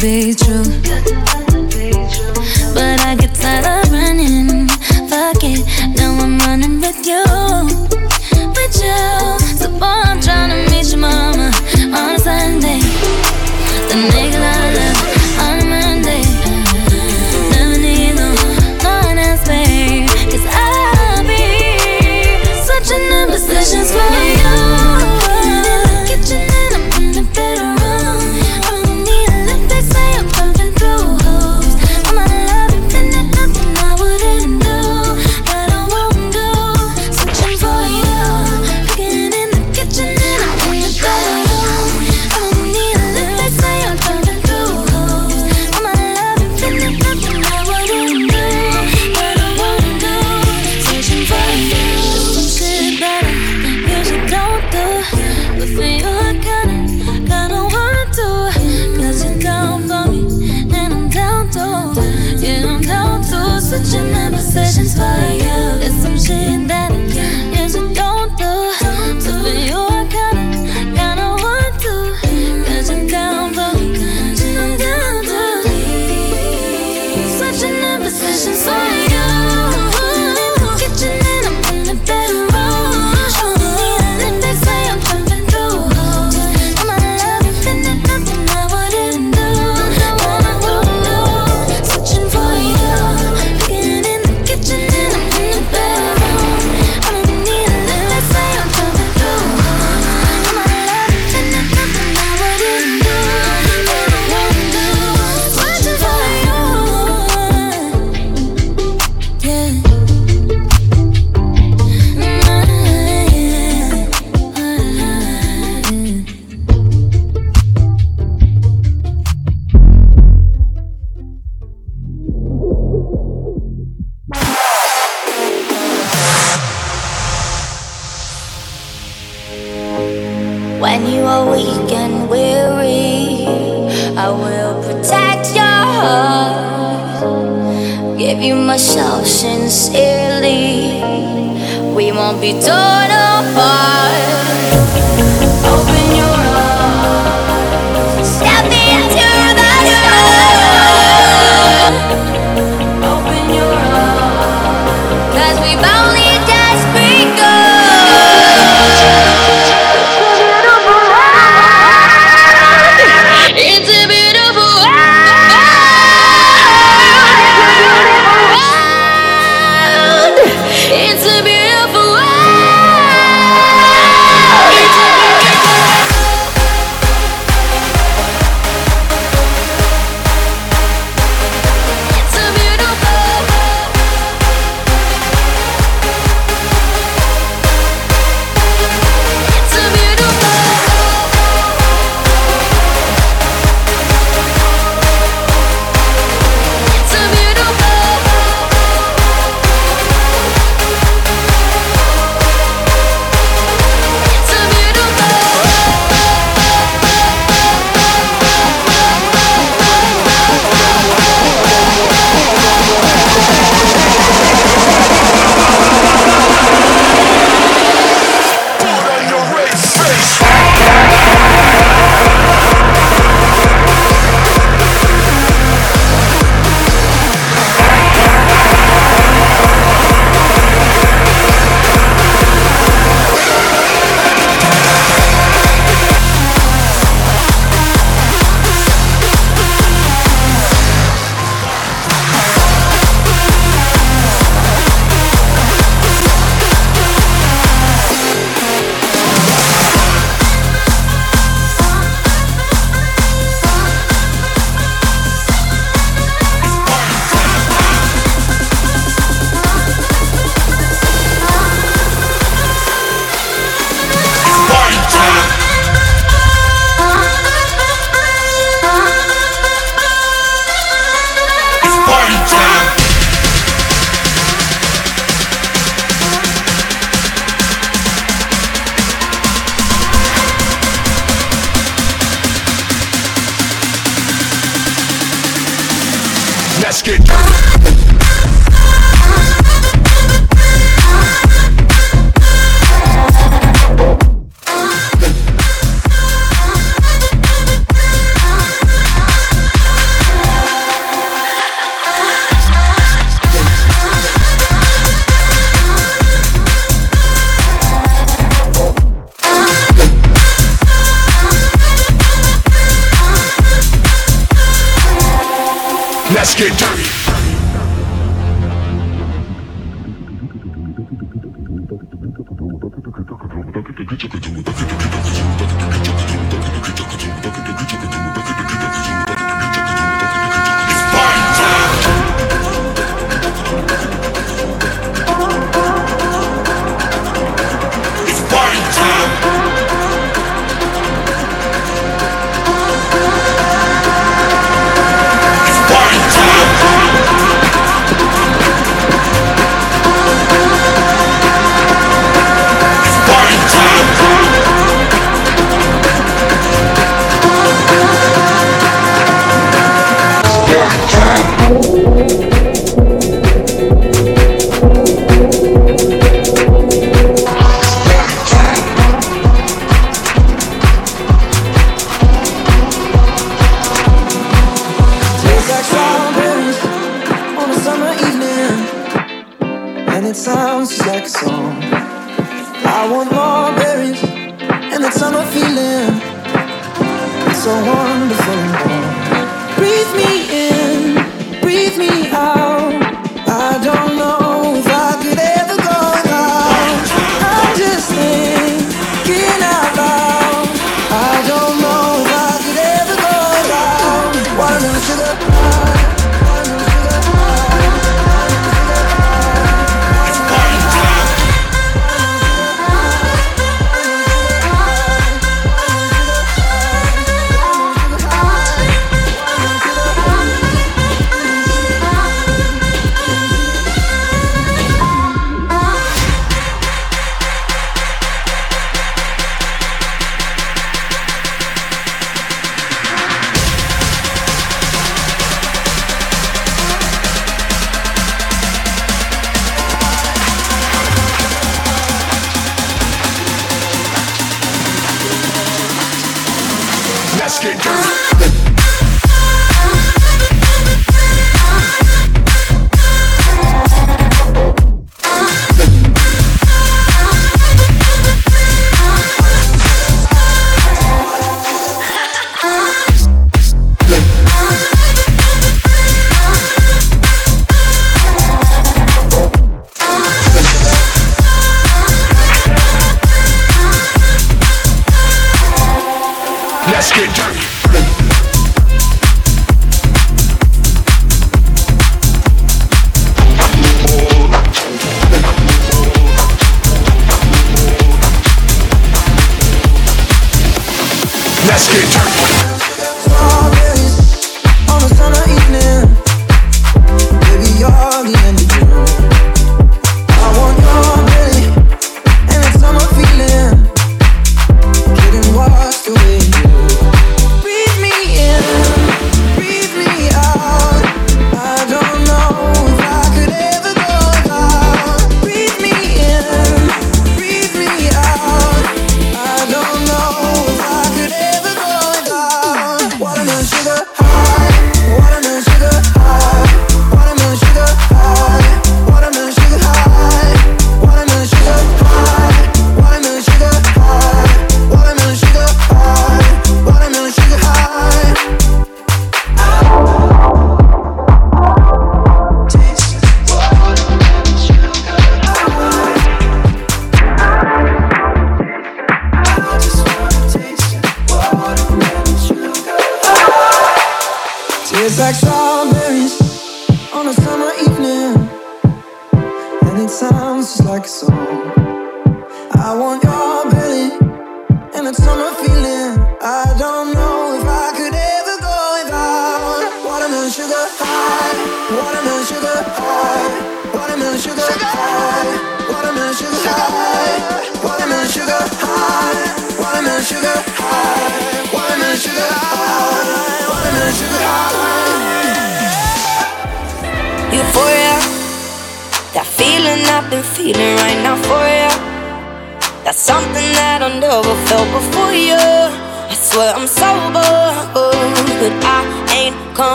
be true. But I get tired of running. Fuck it, now I'm running with you. With you. So, boy, I'm trying to meet your mama on a Sunday. The nigga I will protect your heart. Give you myself sincerely. We won't be torn apart.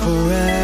Forever.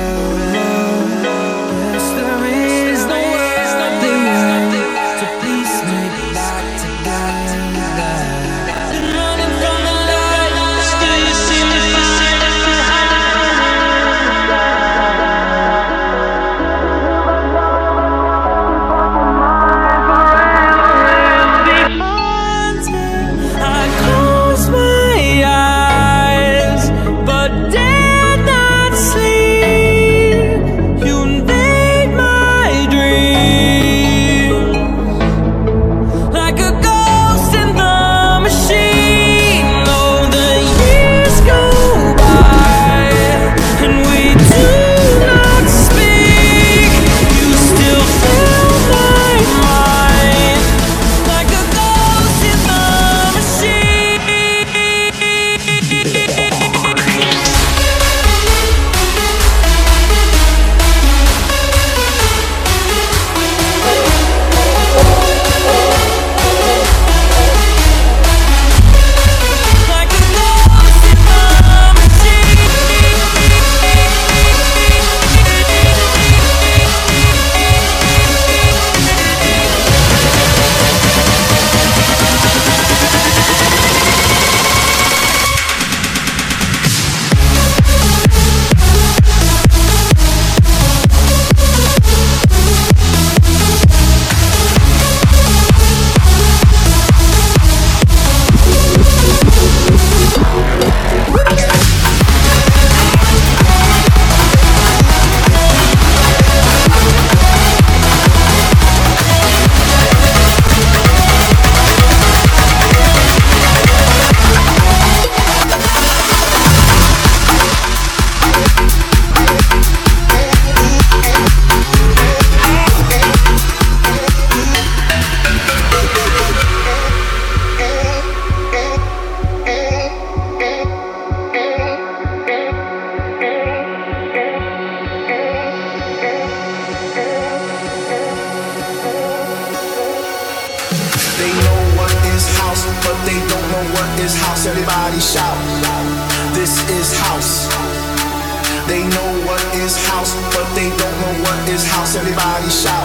Everybody shout.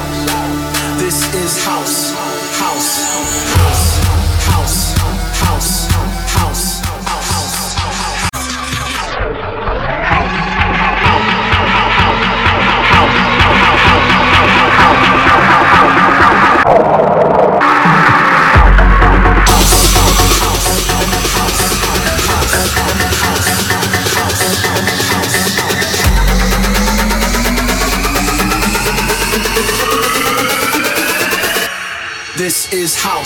Is house.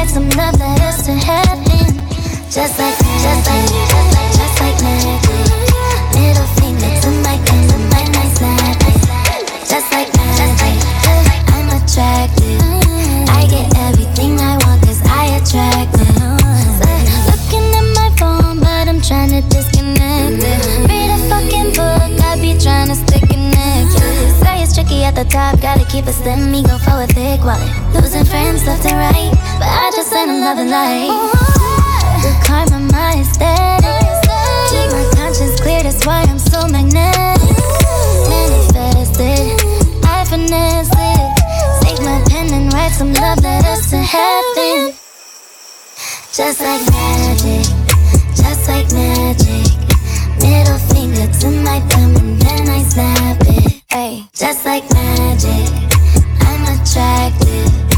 Write some love letters to heaven. Just like, just like, just like, just like magic. Middle finger to my gun, to my nice snap. Just like magic. I'm attractive. I get everything I want cause I attract it. Looking at my phone, but I'm trying to disconnect it. Read a fucking book, I be trying to it's tricky at the top, gotta keep it slim, me go for a thick wallet. Losing friends left and right, but I them love and light. The karma, my aesthetic. Keep my conscience clear, that's why I'm so magnetic. Manifested, I finesse it. Take my pen and write some love letters to heaven. Just like magic, just like magic. Middle finger to my thumb and then I snap it. Ay, just like magic, I'm attractive.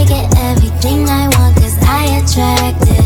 I get everything I want cause I attract it.